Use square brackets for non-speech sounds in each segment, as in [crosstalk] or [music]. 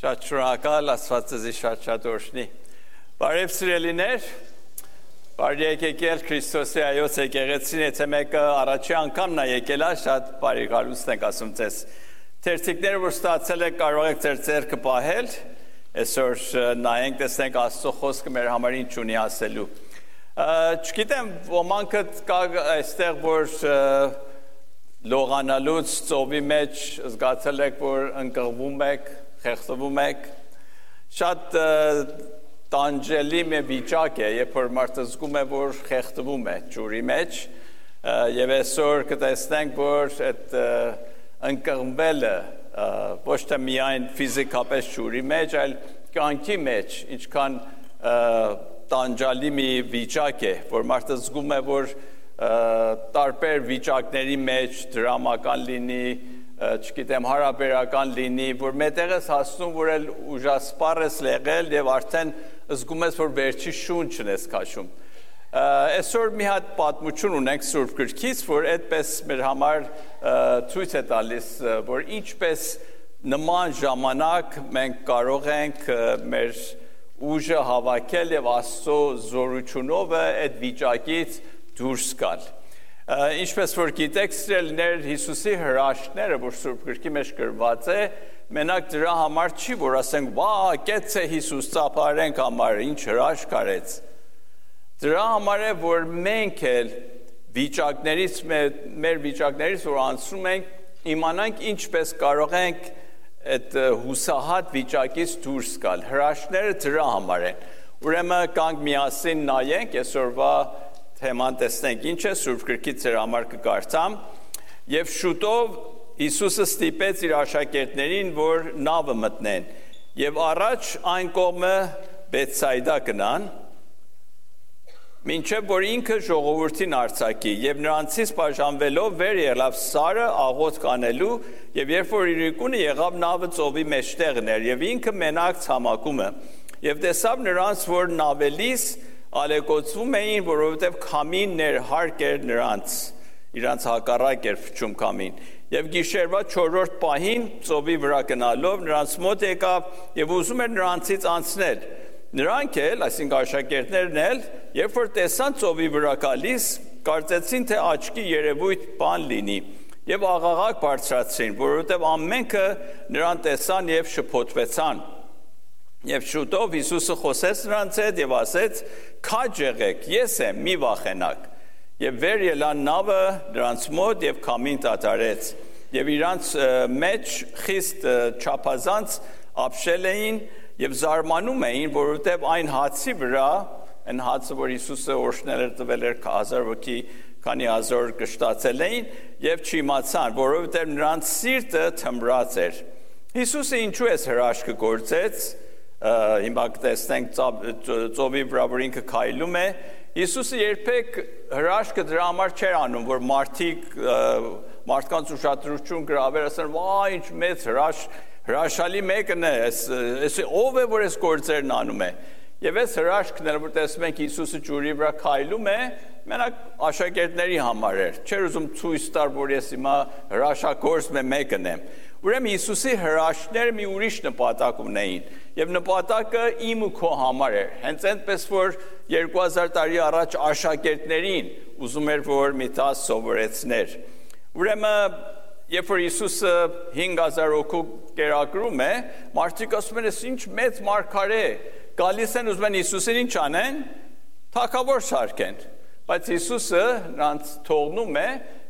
Շատ շնորհակալ Աստված ձեզ շատ շատ օրհնի։ Բարև սիրելիներ։ Բարի եկել Քրիստոսի այոց եկեղեցին, եթե մեկը առաջի անգամն է եկել, շատ բարի գալուստ ենք ասում ձեզ։ Թերթիկները, որ ստացել եք, կարող եք ձեր ձեռքը պահել։ Այսօր նայենք, տեսնենք Աստծո խոսքը մեր համար ինչ ունի ասելու։ Չգիտեմ, ոմանքը կա այստեղ, որ լողանալուց ծովի մեջ զգացել եք, որ ընկղվում եք, խեղդվում եք, շատ տանջելի մի վիճակ է, երբ որ մարդը զգում է, որ խեղդվում է ջուրի մեջ, եւ այսօր կտեսնենք, որ այդ ընկղմվելը ոչ թե միայն ֆիզիկապես ջուրի մեջ, այլ կյանքի մեջ ինչքան տանջալի մի վիճակ է, որ մարդը զգում է, որ տարբեր վիճակների մեջ դրամական լինի, չգիտեմ, հարաբերական լինի, որ մետեղ ես հասնում, որ էլ ուժասպառ ես լեղել եւ արդեն զգում ես, որ վերջի շունչն ես քաշում։ Այսօր մի հատ պատմություն ունենք Սուրբ Գրքից, որ այդպես մեր համար ցույց է տալիս, որ ինչպես նման ժամանակ մենք կարող ենք մեր ուժը հավաքել եւ Աստծո զորությունով այդ վիճակից դուրս գալ։ Ինչպես որ գիտեք, սիրելիներ Հիսուսի հրաշքները, որ Սուրբ Գրքի մեջ գրված է, մենակ դրա համար չի, որ ասենք, «Վա, կեցե Հիսուս ծափարենք համար, ինչ հրաշք արեց»։ Դրա համար է, որ մենք էլ վիճակներից մեր, վիճակներից որ անցնում ենք, իմանանք ինչպես կարող ենք այդ հուսահատ վիճակից դուրս գալ։ Հրաշքները դրա համար են։ Ուրեմն կանք միասին նայենք այսօրվա թեման տեսնենք ինչ է Սուրբ գրքի ծեր համար կկարծամ եւ շուտով Հիսուսը ստիպեց իր աշակերտներին որ նավը մտնեն եւ առաջ այն կողմը Բեցայդա գնան Մինչև որ ինքը ժողովրդին արྩակի եւ նրանցից բաժանվելով վեր ելավ Սարը աղոտ կանելու եւ երբ որ իրիկունը եղավ նավը ծովի մեջտեղն էր եւ ինքը մենակ ցամաքում է եւ տեսավ նրանց որ նավելիս ալեկոծվում էին, որովհետև քամին ներհարկ էր նրանց, իրանց հակառակ էր փչում քամին։ Եվ գիշերվա 4-րդ պահին ծովի վրա գնալով նրանց մոտ եկավ եւ ուզում էր նրանցից անցնել։ Նրանք էլ, այսինքն աշակերտներն էլ, երբ որ տեսան ծովի վրա գալիս, կարծեցին թե աչքի երևույթ բան լինի եւ աղաղակ բարձրացրին, որովհետեւ ամենքը նրան տեսան եւ շփոթվեցան։ Եվ շուտով Հիսուսը խոսեց նրանց հետ եւ ասեց. «Քաջ եղեք, ես եմ, մի վախենակ»։ Եվ վեր ելան նավը նրանց մոտ եւ քամին տատարեց։ Եվ իրանց մեջ խիստ չափազանց ապշել էին եւ զարմանում էին, որովհետեւ այն հացի վրա, այն հացը, որ Հիսուսը օրհնել էր տվել էր հազար ոգի քանի հազար կշտացել էին եւ չիմացան, որովհետեւ նրանց սիրտը թմրած էր։ Հիսուսը ինչու է հրաշքը գործեց, հիմա կտեսնենք ծովի վրա որ ինքը քայլում է Հիսուսը երբեք հրաշքը դրա համար չէր անում որ մարդիկ մարդկանց ուշադրություն գրավեր ասեն վա ինչ մեծ հրաշ հրաշալի մեկն է այս այս ով է որ այս գործերն անում է Եվ այս հրաշքն էլ որ տեսնում ենք Հիսուսը ջուրի վրա քայլում է, մենակ աշակերտների համար էր։ Չէր ուզում ցույց տար, որ ես հիմա հրաշագործ մեկն եմ։ Ուրեմն Հիսուսի հրաշքները մի ուրիշ նպատակ ունեին եւ նպատակը իմ ու քո համար էր։ Հենց այնպես որ 2000 տարի առաջ աշակերտներին ուզում էր որ մի տաս սովորեցներ։ Ուրեմն երբ որ Հիսուսը 5000 հոգու կերակրում է, մարդիկ ասում են, ինչ մեծ մարգարե, գալիս են ուզում են Հիսուսին ինչ անեն, թակավոր շարքեն։ Բայց Հիսուսը նրանց թողնում է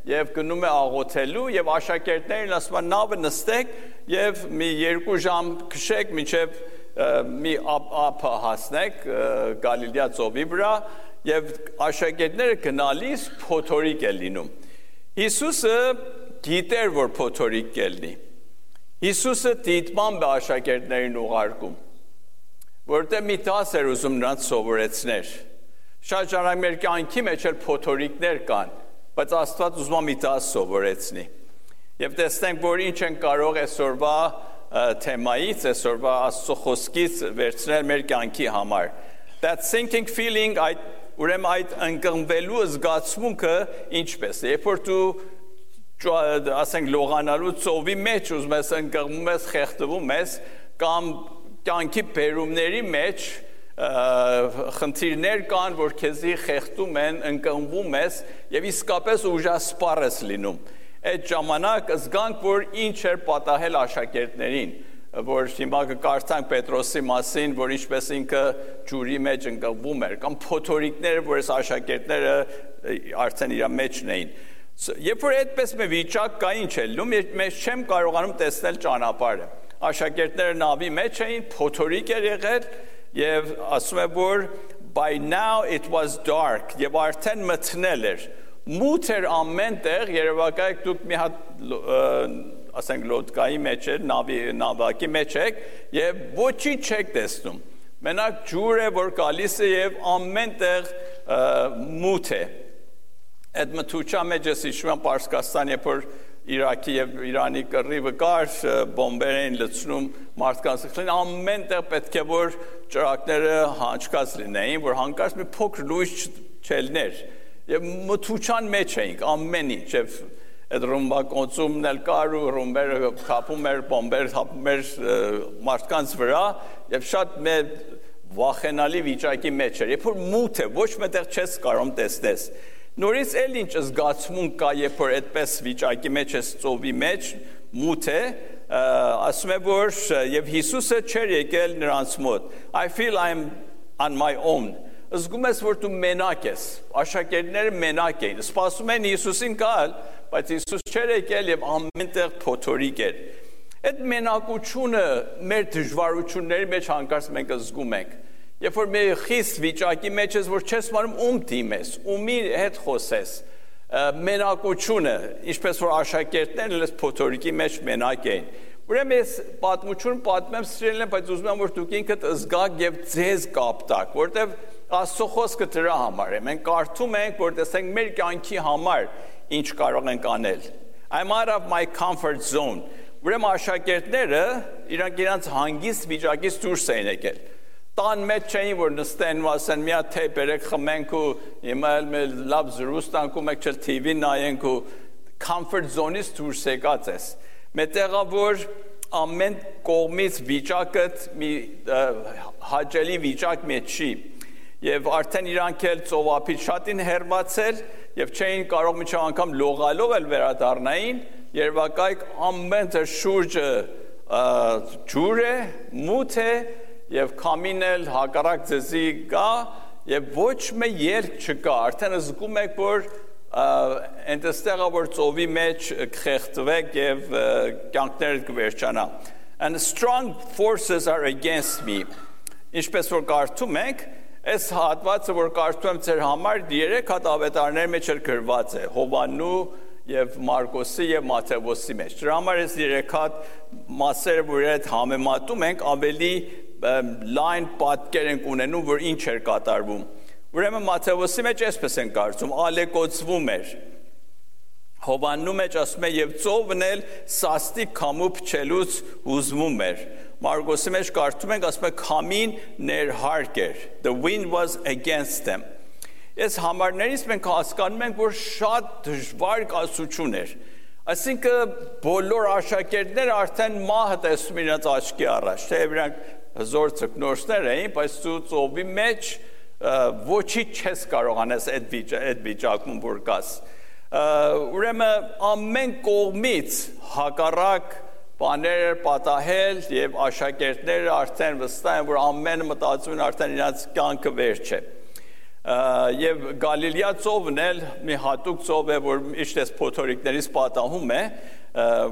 եւ գնում է աղոթելու եւ աշակերտներին ասում են նավը նստեք եւ մի երկու ժամ քշեք մինչեւ մի ապը հասնեք Գալիլեա ծովի վրա եւ աշակերտները գնալիս փոթորիկ է լինում Հիսուսը գիտեր որ փոթորիկ կելնի Հիսուսը դիտմամբ աշակերտներին ուղարկում որտեղ մի տաս էր ուզում նրանց սովորեցներ շատ ժամանակ մեր կյանքի մեջ էլ փոթորիկներ կան բայց Աստված ուզում է մի տաս սովորեցնի։ Եվ տեսնենք, որ ինչ են կարող այսօրվա թեմայից, այսօրվա Աստծո խոսքից վերցնել մեր կյանքի համար։ That thinking feeling այդ ուրեմն այդ ընկղմվելու զգացմունքը ինչպես է։ Երբ որ դու ասենք լողանալու ծովի մեջ ուզում ես ընկղմում ես, խեղդվում ես, կամ կյանքի բերումների մեջ խնդիրներ կան, որ քեզի խեղդում են, ընկնվում ես եւ իսկապես ուժասպառ ես լինում։ Այդ ժամանակ զգանք, որ ինչ էր պատահել աշակերտներին, որ հիմա կկարդանք Պետրոսի մասին, որ ինչպես ինքը ջուրի մեջ ընկնվում էր, կամ փոթորիկները, որ այս աշակերտները արդեն իր մեջն էին։ Երբ որ այդպես մի վիճակ կա, ինչ է լում, ես չեմ կարողանում տեսնել ճանապարհը։ Աշակերտները նավի մեջ էին, փոթորիկ էր եղել, եւ ասում է որ by now it was dark եւ արդեն մթնել էր մութ էր ամենտեղ երևակայք դուք մի հատ ասենք լոդկայի մեջ է նավի նավակի մեջ եք եւ ոչի չեք տեսնում մենակ ջուր է որ գալիս է եւ ամենտեղ մութ է այդ մթուչա մեջ է եմ Պարսկաստան երբ որ Իրաքի եւ Իրանի կռիվը կար, բոմբեր էին լցնում մարդկանց խլին, ամենտեղ պետք է որ ճրակները հանչկած լինեին, որ հանկարծ մի փոքր լույս չելներ։ Եվ մթուչան մեջ էինք ամեն ինչ, եւ այդ ռումբակոծումն էլ կար ու ռումբերը քապում էր, բոմբեր թափում էր մարդկանց վրա եւ շատ մեր վախենալի վիճակի մեջ էր։ Երբ որ մութ է, ոչ մետեղ չես կարող տեսնես։ Նորից էլ ինչ զգացմունք կա, երբ որ այդպես վիճակի մեջ ես ծովի մեջ, մութ է, ասում է որ եւ Հիսուսը չէր եկել նրանց մոտ։ I feel I'm on my own։ Զգում ես որ դու մենակ ես։ Աշակերտները մենակ էին։ Սպասում են Հիսուսին գալ, բայց Հիսուս չէր եկել եւ ամենտեղ փոթորիկ էր։ Այդ մենակությունը մեր դժվարությունների մեջ հանկարծ մենք զգում ենք։ Երբ որ մի խիստ վիճակի մեջ ես, որ չես մարում ում դիմես, ումի հետ խոսես, մենակությունը, ինչպես որ աշակերտներն լես փոթորիկի մեջ մենակ էին։ Ուրեմն ես պատմություն պատմեմ սիրելն եմ, բայց ուզում եմ որ դուք ինքդ զգաք եւ ձեզ կապտակ, որտեվ Աստծո խոսքը դրա համար է։ Մենք կարդում ենք, որ տեսենք մեր կյանքի համար ինչ կարող ենք անել։ I'm out of my comfort zone։ Ուրեմն աշակերտները իրանք իրանք հանգիստ վիճակից դուրս էին եկել տան մեջ չէին որ նստեն ու ասեն մի հատ թե բերեք խմենք ու հիմա էլ մեր լավ զրուստ անկում եք չել TV նայենք ու comfort zone-ից դուրս եկած ես մետեղա որ ամեն կողմից վիճակը մի հաճելի վիճակ մեջ չի եւ արդեն իրանք էլ ծովափից շատին հերմացել եւ չէին կարող միջով անգամ լողալով էլ վերադառնային երբակայք ամեն շուրջը ջուր է մութ է եւ քամին էլ հակառակ ձեզի գա եւ ոչ մի երկ չկա արդեն զգում եք որ այնտեղը որ ծովի մեջ կխեղդվեք եւ կյանքները կվերջանա and strong forces are against me. Ինչպես որ կարդում ենք այս հատվածը որ կարդում եմ ձեր համար 3 հատ ավետարների մեջ էլ գրված է Հովանու եւ Մարկոսի եւ Մաթեոսի մեջ։ Դրա համար այս 3 հատ մասերը, որ այդ համեմատում ենք, ավելի լայն պատկեր ենք ունենում, որ ինչ էր կատարվում։ Ուրեմն Մատթեոսի մեջ այսպես են կարծում, ալեկոծվում էր։ Հովաննու մեջ ասում է եւ ծովն էլ սաստիկ քամու փչելուց հուզվում էր։ Մարգոսի մեջ կարդում ենք ասում է քամին ներհարկ էր։ The wind was against them։ Այս համարներից մենք հասկանում ենք, որ շատ դժվար կասություն էր։ Այսինքն բոլոր աշակերտները արդեն մահը տեսում իրենց աչքի առաջ, թե իրանք հզոր ցկնորսներ էին, բայց ծովի մեջ ոչի չես կարող անես այդ այդ վիճակում որ կաս ուրեմն ամեն կողմից հակառակ բաներ պատահել եւ աշակերտները արդեն վստահ են որ ամենը մտածում են արդեն իրաց կյանքը վերջ է եւ Գալիլեա ծովն էլ մի հատուկ ծով է որ իշտես փոթորիկներից պատահում է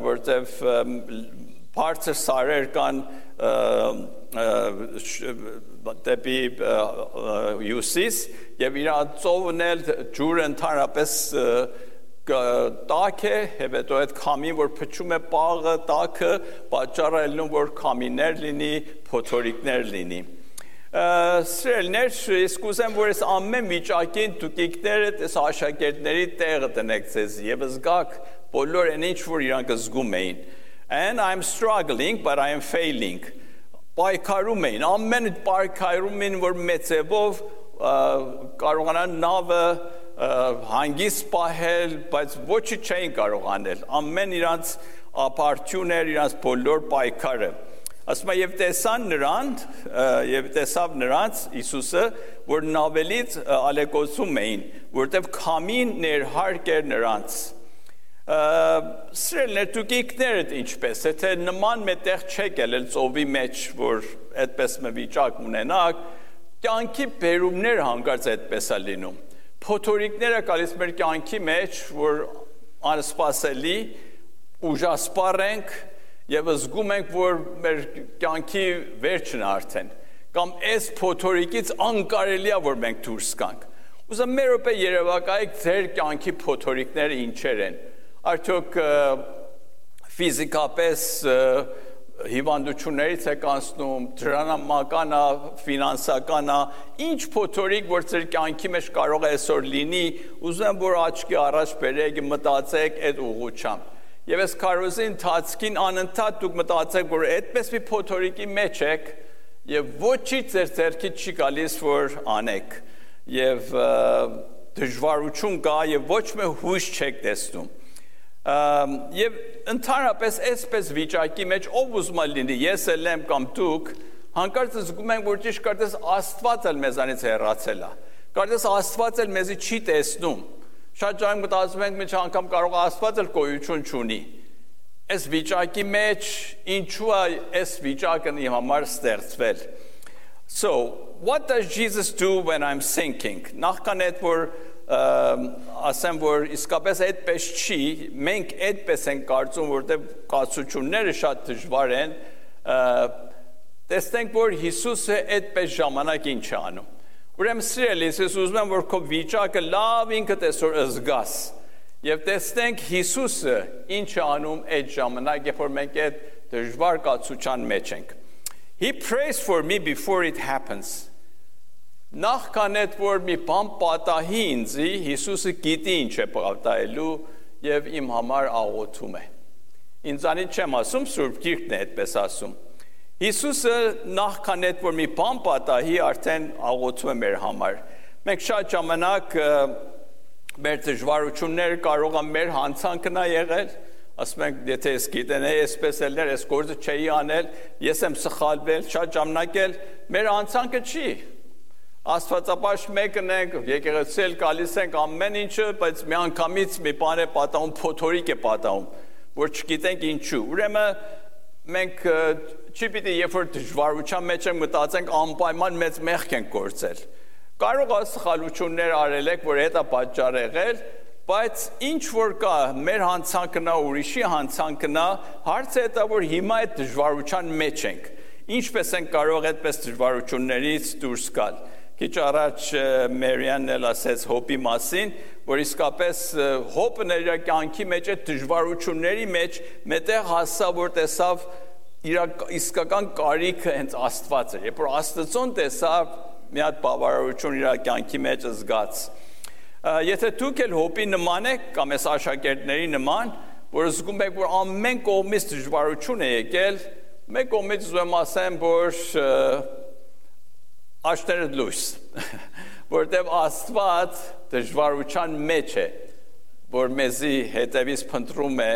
որտեվ բարձր սարեր կան դեպի հյուսիս եւ իր ծովն էլ ջուրը ընդհանրապես տաք է, հետո այդ քամին, որ փչում է պաղը, տաքը, պատճառը ելնում, որ քամիներ լինի, փոթորիկներ լինի։ Սրելներ, իսկ ուզեմ, որ այս ամեն վիճակին դուք իկներդ այս աշակերտների տեղը տնեք ձեզ եւ զգաք բոլոր այն ինչ որ իրանք զգում էին։ And I'm struggling, but I am failing պայքարում էին, ամեն պայքարում էին, որ մեծևով կարողանան նավը հանգիստ պահել, բայց ոչի չէին կարող անել։ Ամեն իրանց ապարդյուն էր իրանց բոլոր պայքարը։ Ասում է եւ տեսան նրան եւ տեսավ նրանց Հիսուսը, որ նավելից ալեկոծում էին, որտեվ քամին ներհարկ էր նրանց։ Սրելներ դուք ինքներդ ինչպես, եթե նման մետեղ չեք ելել ծովի մեջ, որ այդպես մի վիճակ ունենաք, կյանքի բերումներ հանգարց այդպես է լինում։ Փոթորիկները գալիս մեր կյանքի մեջ, որ անսպասելի ուժասպառ ենք եւ զգում ենք, որ մեր կյանքի վերջն արդեն կամ այս փոթորիկից անկարելի է որ մենք դուրս գանք ուզում մեր օպե երևակայեք ձեր կյանքի փոթորիկները ինչեր են արդյոք ֆիզիկապես հիվանդություններից եք անցնում, դրամականա, ֆինանսականա, ինչ փոթորիկ, որ ձեր կյանքի մեջ կարող է այսօր լինի, ուզում որ աչքի առաջ բերեք, մտածեք այդ ուղղությամբ Եվ այս քարոզի ընթացքին անընդհատ դուք մտածեք, որ այդպես մի փոթորիկի մեջ եք եւ ոչի ձեր ձեռքից չի գալիս, որ անեք։ Եվ դժվարություն կա եւ ոչ մի հույս չեք տեսնում։ Եվ ընդհանրապես այսպես վիճակի մեջ ով ուզում է լինի, ես էլ եմ կամ դուք, հանկարծ զգում ենք, որ ճիշտ կարծես Աստված էլ մեզանից հեռացել է։ Կարծես Աստված էլ մեզի չի տեսնում Շատ ջան մտածում ենք մեջ անգամ կարող Աստված էլ գոյություն չունի։ Այս վիճակի մեջ ինչու է այս վիճակը իմ համար ստեղծվել։ So, what does Jesus do when I'm sinking? Նախքան այդ որ ասեմ որ իսկապես այդպես չի, մենք այդպես ենք կարծում, որտեղ կացությունները շատ դժվար են, տեսնենք որ Հիսուսը այդպես ժամանակ ինչ է անում Ուրեմն սիրելիս, ես ուզում եմ, որ քո վիճակը լավ ինքդ այսօր զգաս։ Եվ տեսնենք Հիսուսը ինչ է անում այդ ժամանակ, երբ որ մենք այդ դժվար կացության մեջ ենք։ He prays for me before it happens։ Նախքան այդ որ մի բան պատահի ինձի, Հիսուսը գիտի ինչ է պատահելու եւ իմ համար աղոթում է։ Ինձանից չեմ ասում, Սուրբ Գիրքն է այդպես ասում։ Հիսուսը նախքան այդ որ մի բան պատահի արդեն աղոթում է մեր համար։ Մենք շատ ժամանակ մեր դժվարությունները կարող են մեր հանցանքն է եղել, ասում ենք, եթե ես գիտեն, այսպես ելներ, այս գործը չէի անել, ես եմ սխալվել, շատ ժամանակ էլ մեր հանցանքը չի։ Աստվածապաշտ մեկն ենք, եկեղեցել գալիս ենք ամեն ինչը, բայց մի անգամից մի բան է պատահում, փոթորիկ է պատահում, որ չգիտենք ինչու։ Ուրեմն մենք չի պիտի երբ որ դժվարության մեջ ենք մտածենք անպայման մեծ մեղք ենք գործել։ Կարող է սխալություններ արել եք, որ հետա պատճառ եղել, բայց ինչ որ կա մեր հանցանքնա ուրիշի հանցանքնա հարցը դա որ հիմա այդ դժվարության մեջ ենք ինչպես են կարող այդպես դժվարություններից դուրս գալ քիչ առաջ Մերիանն էլ ասեց հոպի մասին որ իսկապես հոպը նրա կյանքի մեջ այդ դժվարությունների մեջ մետեղ հասավ որ տեսավ իր իսկական կարիքը հենց Աստված էր։ Երբ որ Աստծուն տեսավ, մի հատ բավարարություն իր կյանքի մեջ զգաց։ Եթե դուք էլ հոպի նման եք կամ այս աշակերտների նման, որ զգում եք, որ ամեն կողմից դժվարություն է եկել, մեկ կողմից ուզում ասեմ, որ աշտերը լույս, [laughs] որտեվ Աստված դժվարության մեջ է, որ մեզի հետևից փնտրում է.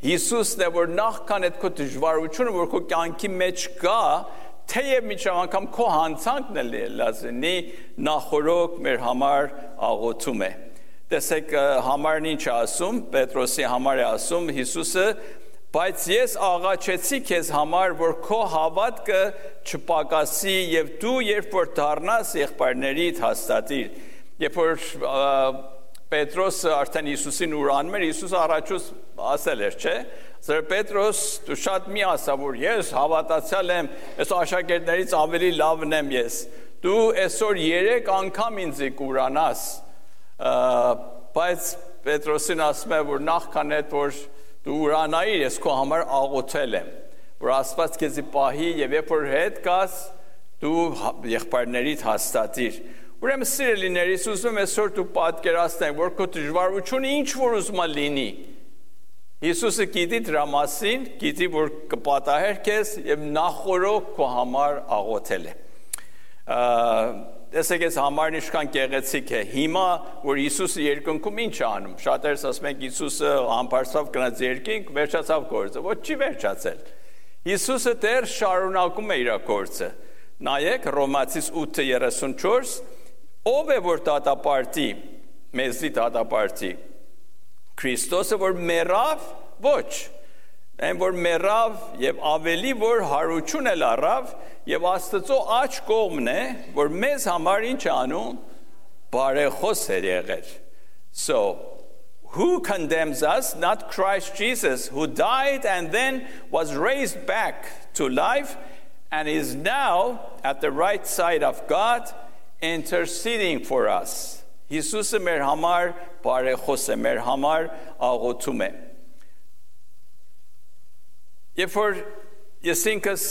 Հիսուսն է որ նախքան այդ քո դժվարությունը որ քո կյանքի մեջ կա թեև միջավ անգամ քո հանցանքն է լազնի նախորոք մեր համար աղոթում է տեսեք համարն ինչ ասում պետրոսի համար է ասում Հիսուսը բայց ես աղաչեցի քեզ համար որ քո հավատքը չպակասի եւ դու երբ որ դառնաս եղբայրներիդ հաստատիր երբ որ Պետրոսը արդեն Հիսուսին ուրանում էր, Հիսուսը առաջուց ասել էր, չէ՞։ Սեր Պետրոս, դու շատ մի ասա, որ ես հավատացյալ եմ, ես աշակերտներից ավելի լավն եմ ես։ Դու այսօր 3 անգամ ինձ կուրանաս։ Բայց Պետրոսին ասում է, որ նախքան այդ որ դու ուրանայիր, ես քո համար աղոթել եմ, որ Աստված քեզի պահի եւ երբ որ հետ գաս, դու եղբայրներիդ հաստատիր Ուրեմն սիրելիներիս ուզում եմ այսօր դուք պատկերացնեք, որ քո դժվարությունը ինչ որ ուզում լինի։ Հիսուսը գիտի դրա մասին, գիտի որ կպատահեր քեզ եւ նախորոք քո համար աղոթել է։ Տեսեք այս համարն ինչքան գեղեցիկ է։ Հիմա որ Հիսուսը երկնքում ինչ է անում։ Շատերս ասում են Հիսուսը համբարձավ գնաց երկինք, վերջացավ գործը։ Ոչ չի վերջացել։ Հիսուսը դեռ շարունակում է իր գործը։ Նայեք Ռոմացիս 8:34 ով է որ դատապարտի մեզի դատապարտի Քրիստոսը որ մեռավ ոչ այն որ մեռավ եւ ավելի որ հարություն էլ առավ եւ Աստծո աչ կողմն է որ մեզ համար ինչ անում բարեխոս էր եղել so who condemns us? Not Christ Jesus, who died and then was raised back to life and is now at the right side of God interceding for us. Հիսուսը մեր համար բարեխոս է, մեր համար աղոթում է։ Երբ որ Ես ինքս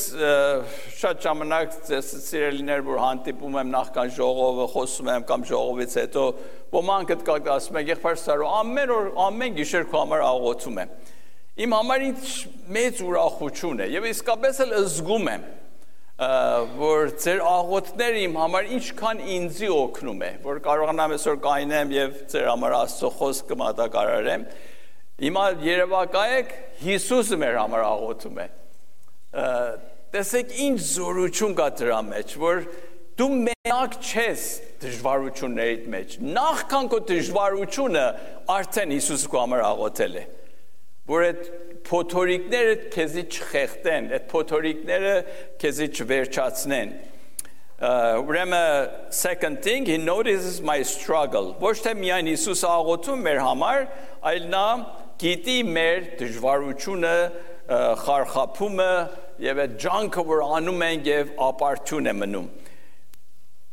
շատ ժամանակ սիրելիներ որ հանդիպում եմ նախքան ժողովը խոսում եմ կամ ժողովից հետո ոմանք այդ կակ ասում են եղբայր Սարո ամեն օր ամեն գիշեր քո համար աղոթում եմ իմ համար ինչ մեծ ուրախություն է եւ իսկապես էլ զգում եմ որ ձեր աղոթները իմ համար ինչքան ինձի օգնում է որ կարողանամ այսօր կայնեմ եւ ձեր համար Աստծո խոսքը մատակարարեմ հիմա երևակայեք Հիսուսը մեր համար աղոթում է տեսեք ինչ զորություն կա դրա մեջ, որ դու մենակ չես դժվարությունների մեջ։ Նախքան քո դժվարությունը արդեն Հիսուսը քո համար աղոթել է։ Որ այդ փոթորիկները քեզի չխեղտեն, այդ փոթորիկները քեզի չվերջացնեն։ Ուրեմն second thing he notices my struggle։ Ոչ թե միայն Հիսուս աղոթում մեր համար, այլ նա գիտի մեր դժվարությունը, խարխափումը եւ այդ ջանքը, որ անում են եւ ապարդյուն է մնում։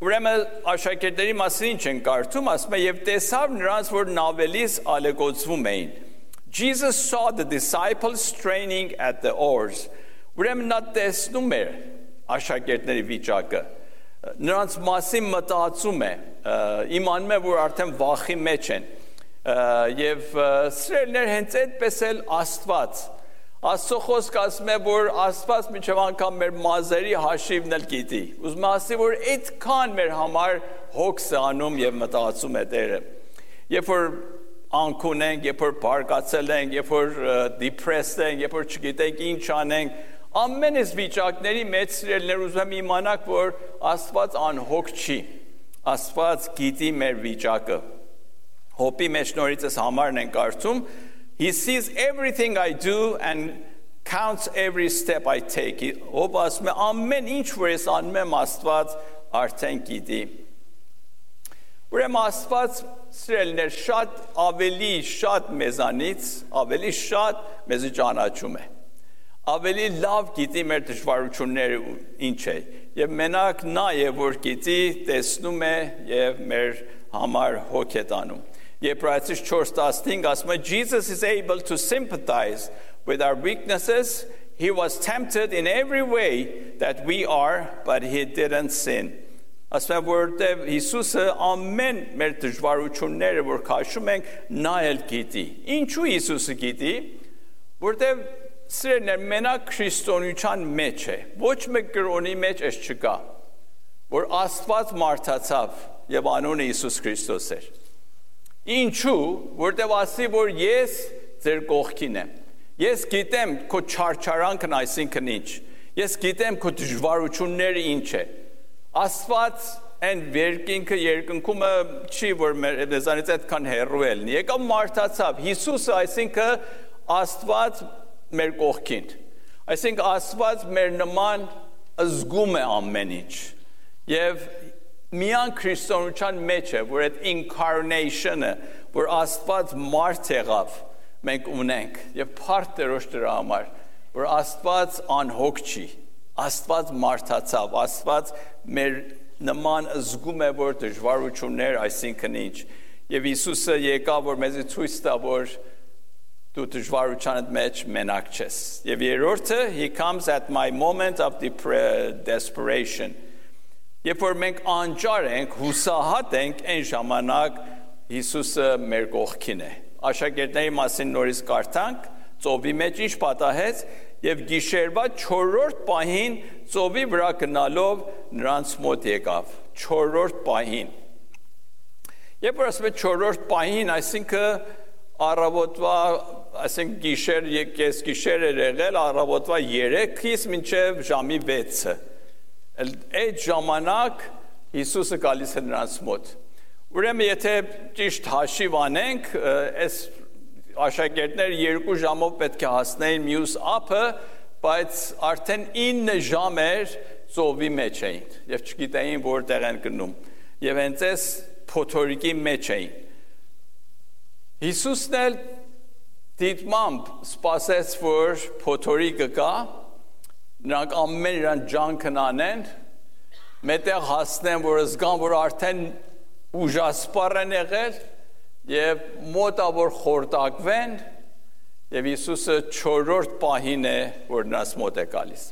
Ուրեմն աշակերտների մասին ինչ են կարդում, ասում է եւ տեսավ նրանց, որ նավելիս ալեկոծվում էին։ Jesus saw the disciples straining at the oars։ Ուրեմն նա տեսնում էր աշակերտների վիճակը նրանց մասին մտածում է իմանում է որ արդեն վախի մեջ են եւ սրելներ հենց այդպես էլ Աստված Աստծո խոսքը ասում է, որ Աստված միջև անգամ մեր մազերի հաշիվն էլ գիտի։ Ուզում ասի, որ այդքան մեր համար հոգս է անում եւ մտածում է Տերը։ Երբ որ անկուն ենք, երբ որ բարկացել ենք, երբ որ depressed ենք, երբ որ չգիտենք ինչ անենք, ամեն այս վիճակների մեջ սիրելներ ուզում եմ իմանաք, որ Աստված անհոգ չի։ Աստված գիտի մեր վիճակը։ Հոպի մեջ նորից համարն են կարդում, He sees everything I do and counts every step I take. Ով ասում է ամեն ինչ որ ես անում եմ Աստված արդեն գիտի։ Ուրեմն Աստված սրելներ շատ ավելի շատ մեզանից, ավելի շատ մեզ ճանաչում է։ Ավելի լավ գիտի մեր դժվարությունները ինչ է։ Եվ մենակ նա է որ գիտի, տեսնում է եւ մեր համար հոգ է տանում։ Եբրայեցիս 4:15 ասում է Jesus is able to sympathize with our weaknesses. He was tempted in every way that we are, but he didn't sin. Ասում է որտեվ Հիսուսը ամեն մեր դժվարությունները որ քաշում ենք նա էլ գիտի։ Ինչու Հիսուսը գիտի։ Որտեվ սիրելիներ մենակ քրիստոնեության մեջ է։ Ոչ մեկ կրոնի մեջ էս չկա։ Որ Աստված մարդացավ եւ անունը Հիսուս Քրիստոս էր։ Ինչու, որտեվ ասի, որ ես ձեր կողքին եմ։ Ես գիտեմ քո չարչարանքն այսինքն ինչ։ Ես գիտեմ քո դժվարությունները ինչ է։ Աստված այն վերկինքը երկնքումը չի որ մեզանից այդքան հեռու է լինի։ Եկավ մարդացավ Հիսուսը, այսինքն Աստված մեր կողքին։ Այսինքն Աստված մեր նման զգում է ամեն ինչ։ Եվ միան քրիստոնեության մեջ է, որ այդ incarnation-ը, որ Աստված մարդ եղավ, մենք ունենք եւ փառք Տերոջ դրա համար, որ Աստված անհոգ չի, Աստված մարդացավ, Աստված մեր նման զգում է որ դժվարություններ, այսինքն ինչ։ Եվ Հիսուսը եկավ որ մեզ ցույց տա որ դու դժվարությանդ մեջ մենակ չես։ Եվ երրորդը he comes at my moment of desperation Երբ որ մենք անճար ենք, հուսահատ ենք, այն ժամանակ Հիսուսը մեր կողքին է։ Աշակերտների մասին նորից կարդանք, ծովի մեջ ինչ պատահեց եւ գիշերվա 4-րդ պահին ծովի վրա գնալով նրանց մոտ եկավ 4-րդ պահին Երբ որ ասում է 4-րդ պահին, այսինքն առավոտվա, ասենք գիշեր եկես գիշեր էր եղել, առավոտվա 3-ից մինչև ժամի 6-ը այդ ժամանակ Հիսուսը գալիս է նրանց մոտ։ Ուրեմն եթե ճիշտ հաշիվ անենք, այս աշակերտները երկու ժամով պետք է հասնեին մյուս ափը, բայց արդեն 9 ժամ էր ծովի մեջ էին եւ չգիտեին որտեղ են գնում եւ հենց այս փոթորիկի մեջ էին Հիսուսն էլ դիտմամբ սпасեց որ փոթորիկը կա նրանք ամեն իրան ջանքն անեն, մետեղ հասնեն, որ զգան, որ արդեն ուժասպառ են եղել եւ մոտա որ խորտակվեն եւ Հիսուսը 4-րդ պահին է, որ նրանց մոտ է գալիս։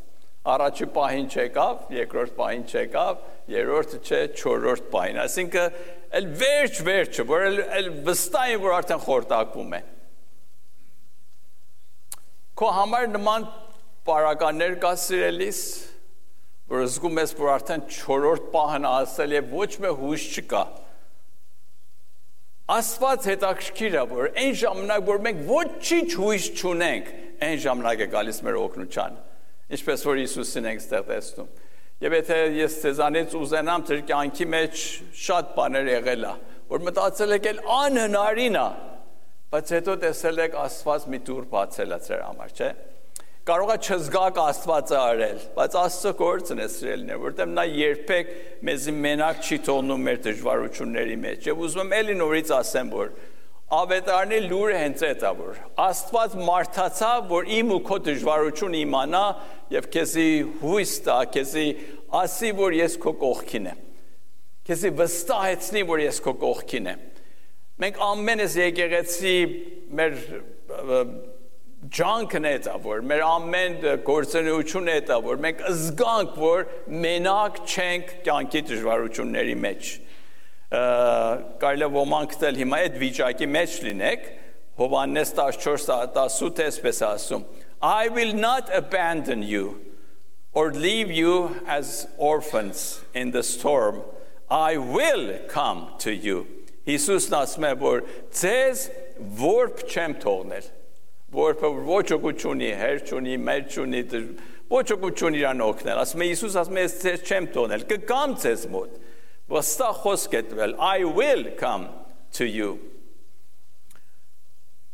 Առաջի պահին չեկավ, երկրորդ պահին չեկավ, երրորդը չէ, չորրորդ պահին։ Այսինքն էլ վերջ վերջը, որ էլ վստահ են, որ արդեն խորտակվում են։ Քո համար նման պարականներ կա սիրելիս, որ զգում ես, որ արդեն չորրորդ պահն ասել եւ ոչ մի հույս չկա։ Աստված հետաքրքիր է, որ այն ժամանակ, որ մենք ոչինչ հույս չունենք, այն ժամանակ է գալիս մեր օգնության ինչպես որ Հիսուսին ենք ստեղ տեսնում։ Եվ եթե ես ցեզանից ուզենամ ձեր կյանքի մեջ շատ բաներ եղել է, որ մտածել եք էլ անհնարին է, բայց հետո տեսել եք Աստված մի դուր բացել է ձեր համար, չէ՞։ Կարող է չզգաք Աստվածը արել, բայց Աստծո գործն է սիրելին է, որտեղ նա երբեք մեզի մենակ չի թողնում մեր դժվարությունների մեջ։ Եվ ուզում եմ ելի նորից ասեմ, որ ավետարանի լուրը հենց այդ է որ Աստված մարդացավ որ իմ ու քո դժվարությունը իմանա եւ քեզի հույս տա քեզի ասի որ ես քո կողքին եմ քեզի վստահեցնի որ ես քո կողքին եմ մենք ամենս եկեղեցի մեր ջանքն է դա որ մեր ամեն գործունեությունը է դա որ մենք զգանք որ մենակ չենք կյանքի դժվարությունների մեջ կարելի է ոմանք դել հիմա այդ վիճակի մեջ լինեք Հովանես 14:18 էսպես ասում. I will not abandon you or leave you as orphans in the storm. I will come to you. Հիսուսն ասում է որ ձեզ որբ չեմ թողնել որը ոչ ոք չունի, հեր չունի, մեր չունի, ոչ ոք չունի իրան օգնել։ Ասում է Հիսուս, ասում է ես ձեզ չեմ տոնել, կգամ ձեզ մոտ։ Ոստա խոսք է տվել, I will come to you։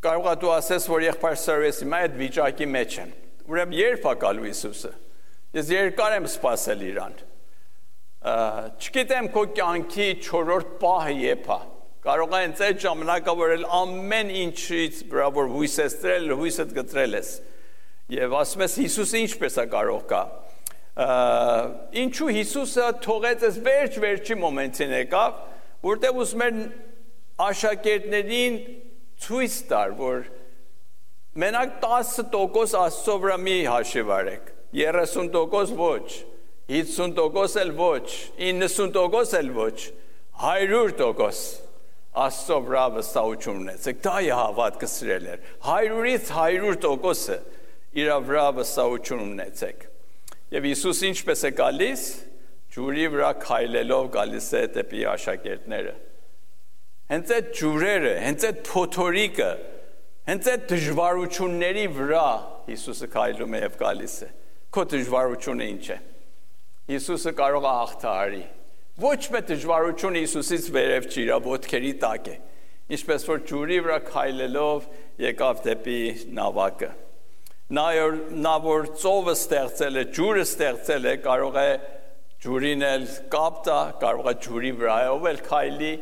Կարող է դու ասես, որ եղբայր սերվես հիմա այդ վիճակի մեջ եմ։ Ուրեմն երբ է գալու Հիսուսը։ Ես երկար եմ սպասել իրան։ Չգիտեմ քո կյանքի 4-րդ պահը երբ է կարող է հենց այդ ժամանակը որ ամեն ինչից վրա որ հույսեստրել հույսդ գտրել ես եւ ասում ես Հիսուսը ինչպես է կարող կա ինչու Հիսուսը թողեց այս վերջ-վերջի մոմենտին եկավ, որտեղ ուզում էր աշակերտներին ցույց տար, որ մենակ 10% Աստծո վրա մի հաշիվ արեք, 30% ոչ, 50% էլ ոչ, 90% էլ ոչ, 100% Աստծո վրա վստահություն ունեցեք։ Դա է հավատքը սրել էր։ 100-ից 100%-ը իր վրա վստահություն ունեցեք։ Եվ Հիսուս ինչպես է գալիս, ջուրի վրա քայլելով գալիս է դեպի աշակերտները։ Հենց այդ ջուրերը, հենց այդ փոթորիկը, հենց այդ դժվարությունների վրա Հիսուսը քայլում է եւ գալիս է։ Քո դժվարությունը ինչ է։ Հիսուսը կարող է հաղթահարի։ Ոչ մի դժվարություն Հիսուսից վերև չի, իր ոտքերի տակ է։ Ինչպես որ ջուրի վրա քայլելով եկավ դեպի նավակը նա նա որ ծովը ստեղծել է, ջուրը ստեղծել է, կարող է ջուրին էլ կապ տա, կարող է ջուրի վրայով էլ քայլի,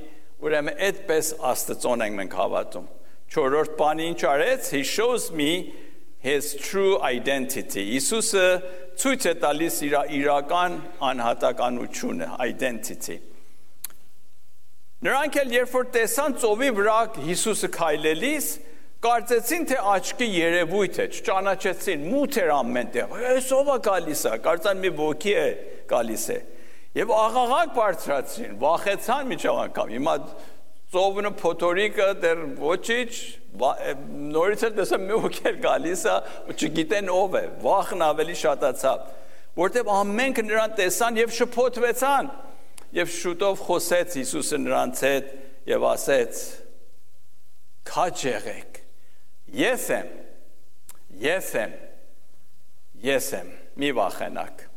ուրեմն այդպես Աստծոն ենք մենք հավատում։ Չորրորդ բանը ինչ արեց, he shows me his true identity։ Իսուսը ցույց է տալիս իր իրական անհատականությունը, identity։ Նրանք էլ երբ որ տեսան ծովի վրա Հիսուսը քայլելիս, Կարծեցին թե աչքի երևույթ է, չճանաչեցին, մութ էր ամենտեղ։ Այս ով է գալիս է, կարծան մի ոգի է գալիս է։ Եւ աղաղակ բարձրացրին, վախեցան միջավ անգամ։ Հիմա ծովնը փոթորիկը դեռ ոչինչ նորից էլ տեսա մի ոգի գալիս է, չգիտեն ով է, վախն ավելի շատացավ, որտեւ ամենքը նրան տեսան եւ շփոթվեցան։ Եվ շուտով խոսեց Հիսուսը նրանց հետ եւ ասեց քաջ եղեք։ Ես եմ։ Ես եմ։ Ես եմ։ Մի վախենակ։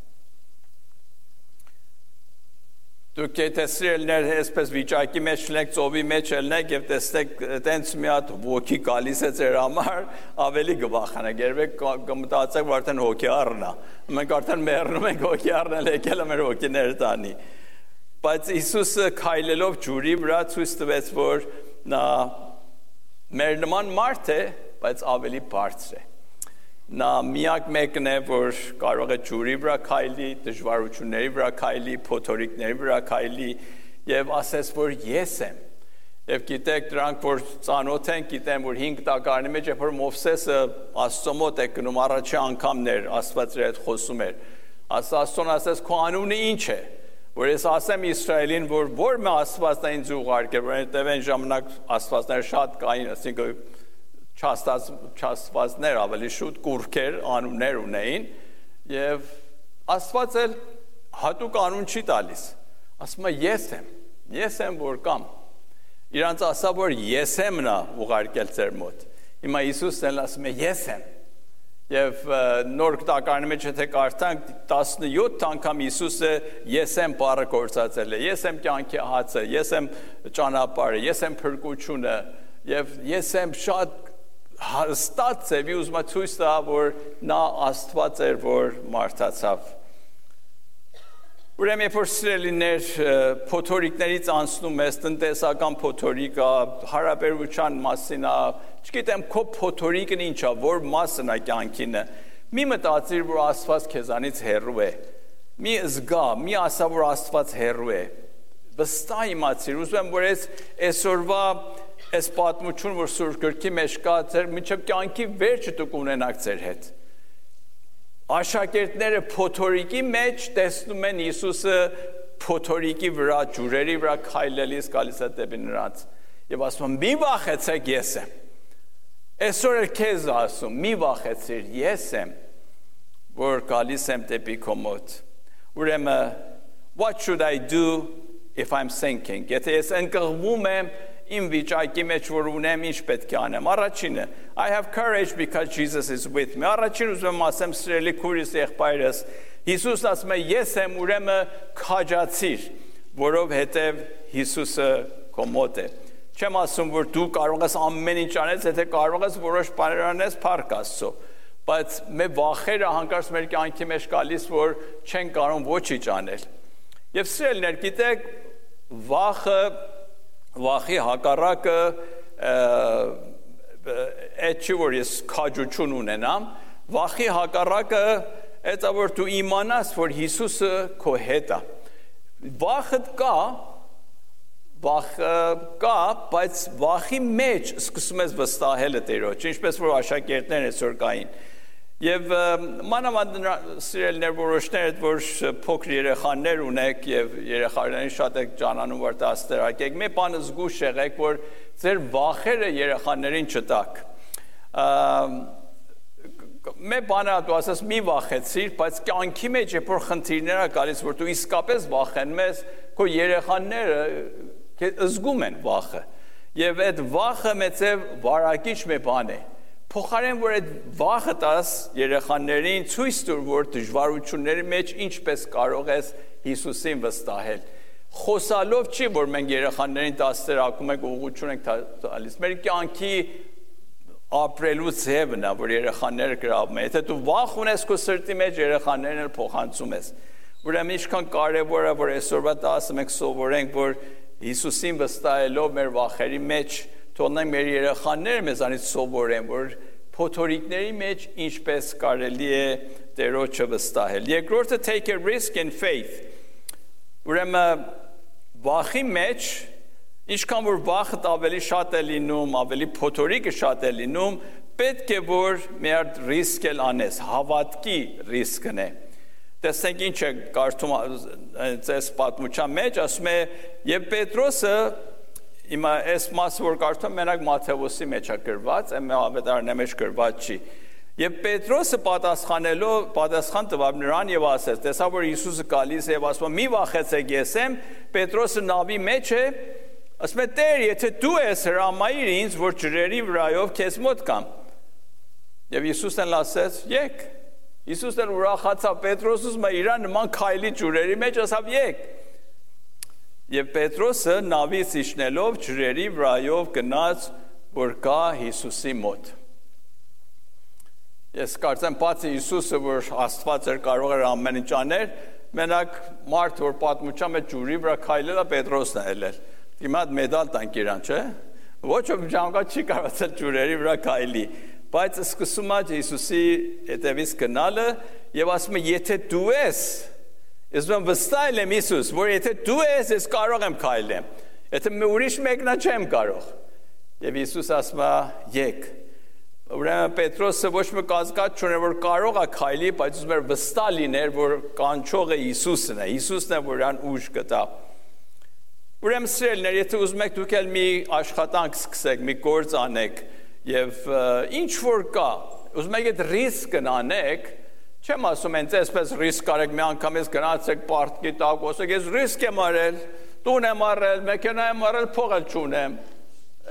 Դուք կտեսրելներ այսպես վիճակի մեջ լինեք, ծովի մեջ լինեք եւ տեսնեք տենց մի հատ ոգի գալիս է ձեր համար, ավելի կվախանեք։ Երբեք կմտածեք, որ արդեն հոգի առնա։ Մենք արդեն մեռնում ենք հոգի առնել եկել մեր հոգիները տանի։ Բայց Հիսուսը քայլելով ջուրի վրա ցույց տվեց, որ նա մեր նման մարդ է, բայց ավելի բարձր է նա միակ մեկն է, որ կարող է ջուրի վրա քայլի, դժվարությունների վրա քայլի, փոթորիկների վրա քայլի եւ ասես, որ ես եմ։ Եվ գիտեք, դրանք որ ծանոթ են, գիտեն, որ 5 տակարանի մեջ երբ որ Մովսեսը Աստծո մոտ է գնում առաջի անգամներ, Աստված իր հետ խոսում էր։ Աստծոն ասես, քո անունը ինչ է որ ես ասեմ Իսրայելին, որ որ մը Աստվածն ինձ ուղարկել, որովհետև այն ժամանակ Աստվածները շատ կային, ասինքն չաստած չաստվածներ ավելի շուտ կուրքեր անուններ ունեին եւ Աստված էլ հատուկ անուն չի տալիս ասում է ես եմ ես եմ որ կամ իրանց ասա որ ես եմ նա ուղարկել ձեր մոտ հիմա Հիսուսն էլ ասում է ես եմ Եվ նոր կտակարանի մեջ եթե կարդանք 17 անգամ Հիսուսը ես եմ բառը կործածել է։ Ես եմ կյանքի հացը, ես եմ ճանապարհը, ես եմ փրկությունը եւ ես եմ շատ հստակ ձևի ուզում է ցույց տա, որ նա Աստված էր, որ մարդացավ։ Ուրեմն երբ որ սիրելիներ փոթորիկներից անցնում ես տնտեսական փոթորիկը, հարաբերության մասին, չգիտեմ քո փոթորիկն ինչա, որ մասն է կյանքինը։ Մի մտածիր, որ Աստված քեզանից հեռու է։ Մի զգա, մի ասա, որ Աստված հեռու է։ Վստահ իմացիր, ուզում եմ, որ այս այսօրվա այս պատմություն, որ Սուրբ գրքի մեջ կա, ձեր միջև կյանքի վերջը դուք ունենաք ձեր հետ։ Աշակերտները փոթորիկի մեջ տեսնում են Հիսուսը փոթորիկի վրա, ջուրերի վրա քայլելիս գալիս է դեպի նրանց եւ ասում «Մի վախեցեք, ես եմ»։ Այսօր էլ քեզ ասում, մի վախեցիր, ես եմ, որ գալիս եմ դեպի քո մոտ։ Ուրեմն, what should I do if I'm sinking։ Եթե ես ընկղվում եմ, իմ վիճակի մեջ որ ունեմ ինչ պետք է անեմ առաջինը i have courage because jesus is with me. Առաջին ուզում եմ ասեմ սիրելի քուրիս եղբայրս Հիսուսն ասում է ես եմ ուրեմն քաջացիր որովհետև Հիսուսը քո մոտ է չեմ ասում որ դու կարող ես ամեն ինչ անես եթե կարող ես որոշ բաներ անես փառք Աստծո բայց մեր վախերը հանկարծ մեր կյանքի մեջ գալիս որ չեն կարող ոչինչ անել եւ սիրելիներ գիտեք վախը վախի հակառակը այդ չի որ ես քաջություն ունենամ վախի հակառակը այդ որ դու իմանաս որ Հիսուսը քո հետ է վախը կա վախը կա բայց վախի մեջ սկսում ես վստահելը Տերոջ ինչպես որ աշակերտներն այսօր կային Եվ մանավանդ սիրելներ որոշներ այդ որ փոքր երեխաներ ունեք եւ երեխաներին շատ եք ճանանում որ դաստերակեք, մի բանը զգուշ եղեք, որ ձեր վախերը երեխաներին չտակ։ Մե բանը դու ասես մի վախեցիր, բայց կյանքի մեջ երբ որ խնդիրներ ա գալիս, որ դու իսկապես վախենում ես, քո երեխաները զգում են վախը։ Եվ այդ վախը մեծև վարակիչ մի բան է փոխարեն որ այդ վախը տաս երեխաներին ցույց տուր որ դժվարությունների մեջ ինչպես կարող ես Հիսուսին վստահել խոսալով չի որ մենք երեխաներին դասեր ակում ենք ուղղություն ենք տալիս մեր կյանքի ապրելու ձևն է որ երեխաները գրավում են եթե դու վախ ունես քո սրտի մեջ երեխաներն էլ փոխանցում ես ուրեմն ինչքան կարևոր է որ այսօրվա դասը մենք սովորենք որ Հիսուսին վստահելով մեր վախերի մեջ թողնենք մեր երեխաները մեզանից սովորեն, որ փոթորիկների մեջ ինչպես կարելի է Տերոջը վստահել։ Երկրորդը take a risk in faith։ Ուրեմն վախի մեջ ինչքան որ վախը ավելի շատ է լինում, ավելի փոթորիկը շատ է լինում, պետք է որ մեր ռիսկ էլ անես, հավատքի ռիսկն է։ Տեսնենք ինչ է կարդում այս պատմության մեջ, ասում է, եւ Պետրոսը Հիմա այս մասը որ կարդում մենակ Մատթեոսի մեջ է գրված, այլ ավետարանի մեջ գրված չի։ Եվ Պետրոսը պատասխանելով պատասխան տվավ նրան եւ ասեց. տեսա որ Հիսուսը գալիս է եւ ասում մի վախեցեք ես եմ, Պետրոսը նավի մեջ է, Ասում է Տեր, եթե դու ես հրամայիր ինձ, որ ջրերի վրայով քեզ մոտ կամ։ Եվ Հիսուսն ասեց. «Եկ»։ Հիսուսն ուրախացավ Պետրոսուս մա իրան նման քայլի ջուրերի մեջ ասավ եկ։ Եվ Պետրոսը նավից իջնելով ջրերի վրայով գնաց, որ գա Հիսուսի մոտ։ Ես կարծեմ բացի Հիսուսը, որ Աստված էր կարող էր ամեն ինչ անել, մենակ մարդ որ պատմության մեջ ջուրի վրա քայլել է Պետրոսն է ելել։ Հիմա մեդալ տանք իրան, չէ՞։ Ոչ ոք ժամանակ չի կարողացել ջուրերի վրա քայլի, բայց սկսում է Հիսուսի հետևից գնալը եւ ասում է եթե դու ես ես ում վստահել եմ Հիսուս, որ եթե դու ես, ես կարող եմ քայլեմ։ Եթե մի ուրիշ մեկնա չեմ կարող։ Եվ Հիսուս ասում է եկ Ուրեմն Պետրոսը ոչ մի կասկած չուներ, որ կարող է քայլի, բայց ուզում էր վստահ լիներ, որ կանչողը Հիսուսն է։ Հիսուսն է, որ ան ուժ կտա։ Ուրեմն սիրելիներ, եթե ուզում եք դուք էլ մի աշխատանք սկսեք, մի գործ անեք եւ ինչ որ կա, ուզում եք այդ ռիսկն անեք, չեմ ասում հենց այսպես ռիսկ արեք մի անգամ ես գնացեք պարտքի տակ, ասեք ես ռիսկ եմ արել, տուն եմ արել, մեքենա եմ արել, փող էլ չունեմ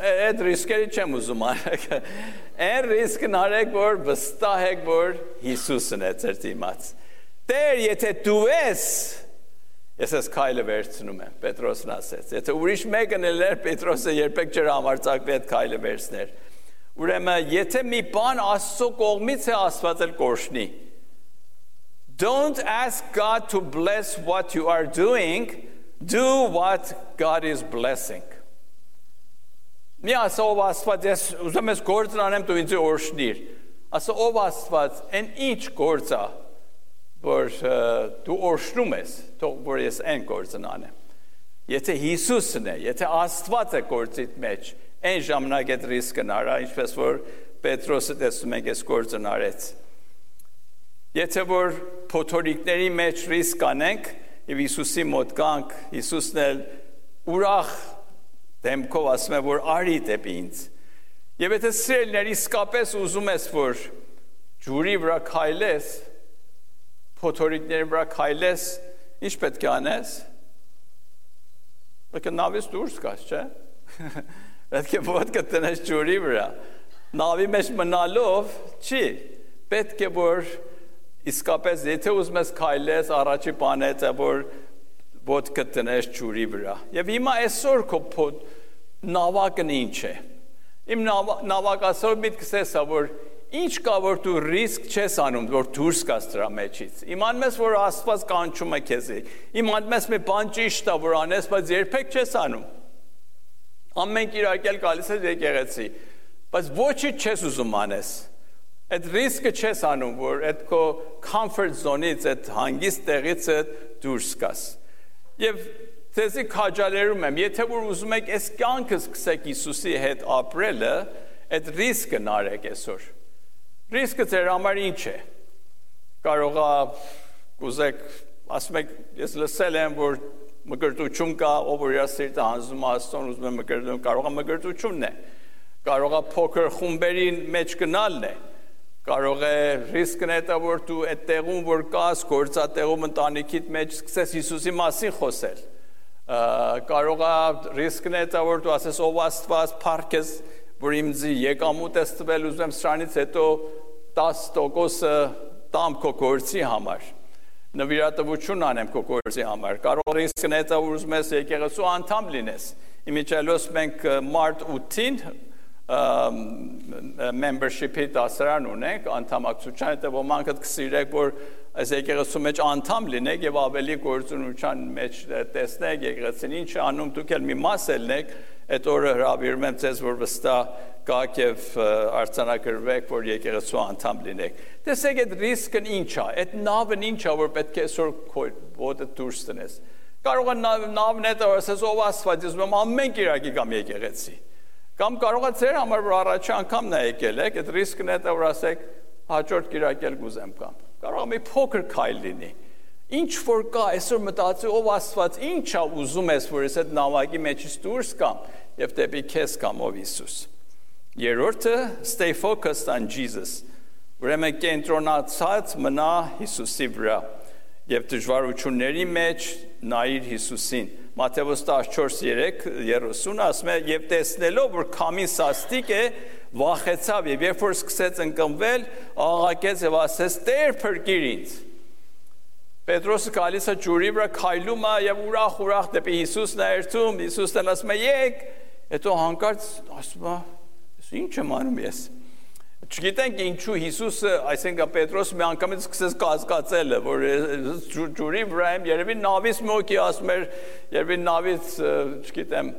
այդ ռիսկերը չեմ ուզում արեք։ [laughs] Այն ռիսկն արեք, որ վստահ եք, որ Հիսուսն է ձեր դիմաց։ Տեր, եթե դու ես, ես ես քայլը վերցնում եմ, Պետրոսն ասեց։ Եթե ուրիշ մեկն էլ էր, Պետրոսը երբեք չէր համարձակվի այդ քայլը վերցներ։ Ուրեմն, եթե մի բան Աստծո կողմից է Աստված էլ կորշնի։ Don't ask God to bless what you are doing, do what God is blessing։ Մի ասա ով Աստված, ես ուզում ես գործն անեմ, դու ինձ օրհնիր։ Ասա ով Աստված, այն ինչ գործ է, որ դու օրհնում ես, թող որ ես այն գործն անեմ։ Եթե Հիսուսն է, եթե Աստված է գործիդ մեջ, այն ժամանակ այդ ռիսկն արա, ինչպես որ Պետրոսը տեսնում ենք այս գործն արեց։ Եթե որ փոթորիկների մեջ ռիսկ անենք եւ Հիսուսի մոտ գանք, Հիսուսն էլ ուրախ դեմքով ասում է, որ արի դեպի ինձ։ Եվ եթե սիրելիներ իսկապես ուզում ես, որ ջուրի վրա քայլես, փոթորիկների վրա քայլես, ինչ պետք է անես։ Պետք է նավից դուրս գաս, չէ՞։ [laughs] Պետք է ոդկա տնես ջուրի վրա։ Նավի մեջ մնալով չի։ Պետք է որ իսկապես եթե ուզում ես քայլես, առաջի բանը է որ ոտքը տնես ջուրի վրա։ Եվ հիմա այսօր քո նավակն ինչ է։ Իմ նավակասոր միտքս է սա, որ ինչ կա որ դու ռիսկ չես անում, որ դուրս գաս դրա մեջից։ Իմանում ես, որ Աստված կանչում է քեզ։ Իմանում ես մի բան ճիշտ է, որ անես, բայց երբեք չես անում։ Ամեն կիրակել գալիս ես եկեղեցի, բայց ոչինչ չես ուզում անես։ Այդ ռիսկը չես անում, որ այդ քո comfort zone-ից, այդ հանգիստ տեղից դուրս գաս։ Եվ ցեզի քաջալերում եմ, եթե որ ուզում եք այս կյանքը սկսեք Հիսուսի հետ ապրելը, այդ ռիսկը նարեք այսօր։ Ռիսկը ձեր համար ինչ է։ Կարող է կուզեք, ասում եք, ես լսել եմ, որ մկրտություն կա, ով որ իր սիրտը հանձնում Աստծուն, ուզում է մկրտություն, կարող է մկրտությունն է։ Կարող է փոքր խումբերի մեջ գնալն է կարող է ռիսկն է դա որ դու այդ տեղում որ կաս գործատեղում ընտանիքիդ մեջ սկսես Հիսուսի մասին խոսել կարող է ռիսկն է դա որ դու ասես ով Աստված փառքես որ ինձ եկամուտ ես տվել ուզում սրանից հետո 10%-ը տամ քո գործի համար նվիրատվություն անեմ քո գործի համար կարող ռիսկն է դա որ ուզում ես եկեղեցու անդամ լինես իմիջելոս մենք մարտ 8-ին membership-ի դասարան ունենք, անդամակցության հետ ոմանք կսիրեք, որ այս եկեղեցու մեջ անդամ լինեք եւ ավելի գործունեության մեջ տեսնեք եկեղեցին ինչ անում, դուք էլ մի մաս ելնեք, այդ օրը հրավիրում եմ ձեզ, որ վստահ գաք եւ արցանակրվեք, որ եկեղեցու անդամ լինեք։ Տեսեք այդ ռիսկն ինչ է, այդ նավն ինչ է, որ պետք է այսօր ոտը դուրս տնես։ Կարող է նավն դա ասես ով Աստված, ես ամեն կիրակի կամ եկեղեցի։ Կամ կարող է ձեր համար որ առաջի անգամ նա եկել եք, այդ ռիսկն է դա որ ասեք հաջորդ կիրակել գուզեմ կամ։ Կարող է մի փոքր քայլ լինի։ Ինչ որ կա, այսօր մտածի ով Աստված, ինչա ուզում ես որ ես այդ նավակի մեջից դուրս կամ եւ դեպի քեզ կամ ով Հիսուս։ Երրորդը stay focused on Jesus։ Ուրեմն կենտրոնացած մնա Հիսուսի վրա։ եւ դժվարությունների մեջ նայիր Հիսուսին։ Մատթեոս 14:3-30 ասում է եւ տեսնելով որ քամին սաստիկ է վախեցավ եւ երբ որ սկսեց ընկնվել աղաղակեց եւ ասեց Տեր փրկիր ինձ Պետրոսը գալիս է ջուրի վրա քայլում է եւ ուրախ ուրախ դեպի Հիսուսն է երթում Հիսուսն ասում է եկ հետո հանկարծ ասում է ինչ եմ անում ես Չգիտենք ինչու Հիսուսը, այսինքն Պետրոս մի անգամից սկսեց կասկածել, որ ջուրի վրա եմ, երևի նավից մոքի ասում էր, երևի նավից, չգիտեմ,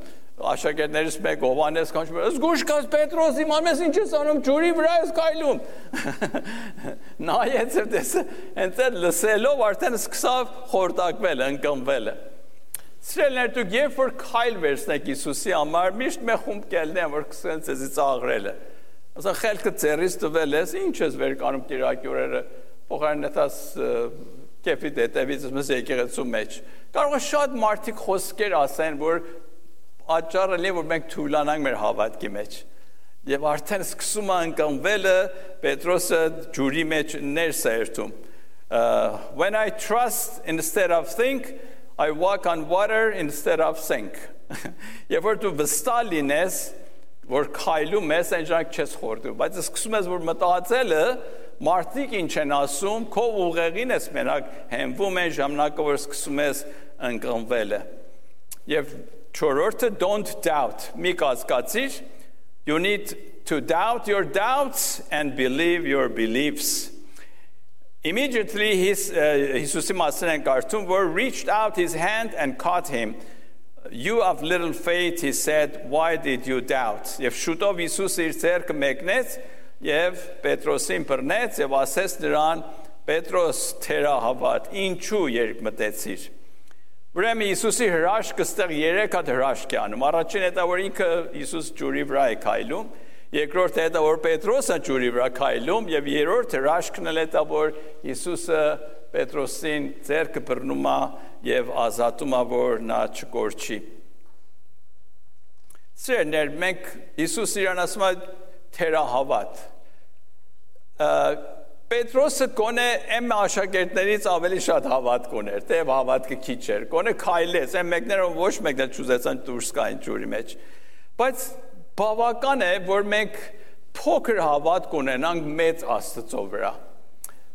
աշակերտներից մեկ Հովանես կանչում էր, «Զգուշ կաս Պետրոս, իմամ ես ինչ ես անում, ջուրի վրա ես կայլում»։ [laughs] Նայեց եւ դեսը, այդ լսելով արդեն սկսավ խորտակվել, ընկնվել։ Սիրելիներ, դուք երբ որ քայլ վերցնեք Հիսուսի համար, միշտ մի խումբ կելնեն, որ կսեն ցեզի ծաղրելը։ Ասա խելքը ծերից տվել ես, ինչ ես վեր կանում Տիրակի օրերը, փոխարինետաս կեփի դետևից մեզ եկեղեցու մեջ։ Կարող է շատ մարդիկ խոսքեր ասեն, որ աճառը լի որ մենք թույլանանք մեր հավատքի մեջ։ Եվ արդեն սկսում է ընկնվելը Պետրոսը ջուրի մեջ ներս է երթում։ When I trust instead of think, I walk on water instead of sink։ [laughs] Եվ որ դու վստահ լինես, որ քայլում ես, այն ժամանակ չես խորտում, բայց սկսում ես որ մտածելը մարդիկ ինչ են ասում, քո ուղեղին ես մենակ հենվում են ժամանակը որ սկսում ես ընկնվելը։ Եվ չորրորդը don't doubt, մի կասկածիր, you need to doubt your doubts and believe your beliefs։ Immediately his uh, Հիսուսի մասին են կարդում, որ reached out his hand and caught him You of little faith, he said, why did you doubt? Եվ շուտով Հիսուս իր ցերկը մեկնեց եւ Պետրոսին բռնեց եւ ասեց նրան. Պետրոս թերահավատ, ինչու երկմտեցիր։ Ուրեմն Հիսուսի հրաշքը ստեղ 3 հատ հրաշք է անում։ Առաջին հետա որ ինքը Հիսուս ջուրի վրա է քայլում, երկրորդ հետա որ Պետրոսը ջուրի վրա քայլում եւ երրորդ հրաշքն էլ հետա որ Հիսուսը Պետրոսին ձերքը բռնում է եւ ազատում է որ նա չկորչի։ Սերներ մենք Հիսուս իրան ասում է թերահավատ։ Պետրոսը կոնե եմ աշակերտներից ավելի շատ հավատք ուներ, թե հավատքը քիչ էր։ Կոնե քայլեց, այն մեկները ոչ մեկն էլ չուզեցան դուրս գային ջուրի մեջ։ Բայց բավական է, որ մենք փոքր հավատք ունենանք մեծ Աստծո վրա։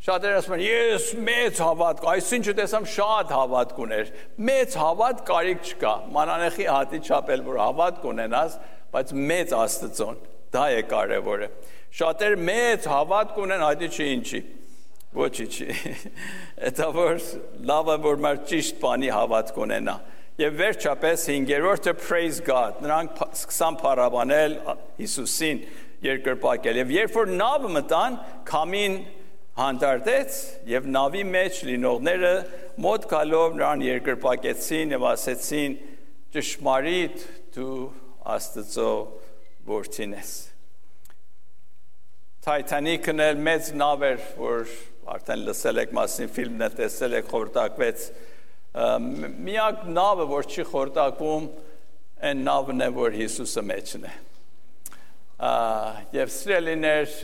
Շատերը ասում են, ես մեծ հավատք, այսինչը տեսամ շատ հավատք ուներ։ Մեծ հավատ կարիք չկա։ Մանանեխի հատի չապել, որ հավատք ունենաս, բայց մեծ Աստծոն, դա է կարևորը։ Շատերը մեծ հավատք ունեն, հայտի չի ինչի։ Ոչի չի։ [laughs] Դա որ լավը որ մար ճիշտ բանի հավատք ունենա։ Եվ վերջապես 5-րդը praise God։ Նրանք սկսան փառաբանել Հիսուսին երկրպագել։ Եվ երբ որ նավը մտան, քամին հանդարտեց եւ նավի մեջ լինողները մոտ գալով նրան երկրպագեցին եւ ասեցին ճշմարիտ դու Աստծո որդին ես Titanic-ն էլ մեծ նավ էր, որ արդեն լսել եք մասին ֆիլմն է տեսել եք խորտակվեց միակ նավը, որ չի խորտակվում, այն նավն է, որ Հիսուսը մեջն է։ Եվ սիրելիներ,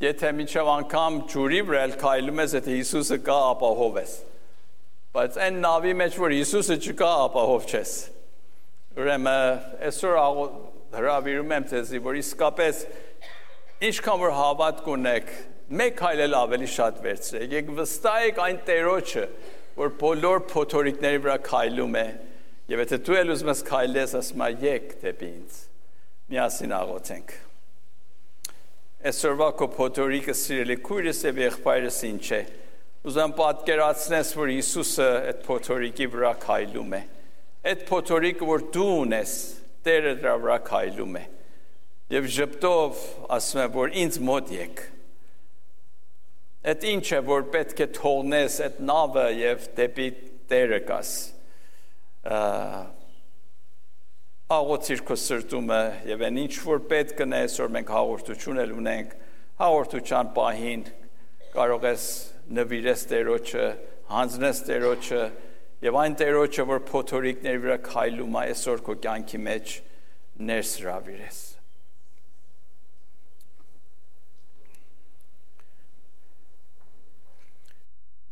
Եթե միջև անգամ ջուրի վրա քայլում ես, եթե Հիսուսը կա, ապահով ես։ Բայց այն նավի մեջ, որ Հիսուսը չկա, ապահով չես։ Ուրեմն այսօր հրավիրում եմ ձեզի, որ իսկապես ինչքան որ հավատք ունեք, մեկ քայլել ավելի շատ վերցրեք։ Եկ վստահեք այն Տերոջը, որ բոլոր փոթորիկների վրա քայլում է։ Եվ եթե դու էլ ուզում ես քայլես, ասում ես՝ «Եկ դեպի ինձ»։ Միասին աղոթենք։ Այսօրվա քո փոթորիկը սիրելի քույրս եւ եղբայրս ինչ է։ Ուզում պատկերացնես, որ Հիսուսը այդ փոթորիկի վրա քայլում է։ Այդ փոթորիկը, որ դու ունես, Տերը դրա վրա քայլում է։ Եվ ժպտով ասում է, որ ինձ մոտ եք։ Այդ ինչ է, որ պետք է թողնես այդ նավը եւ դեպի Տերը գաս աղոթիր քո սրտումը եւ այն ինչ որ պետք կնե այսօր մենք հաղորդություն էլ ունենք հաղորդության պահին կարող ես նվիրես Տերոջը հանձնես Տերոջը եւ այն Տերոջը որ փոթորիկների վրա քայլում է այսօր քո կյանքի մեջ ներս հravirես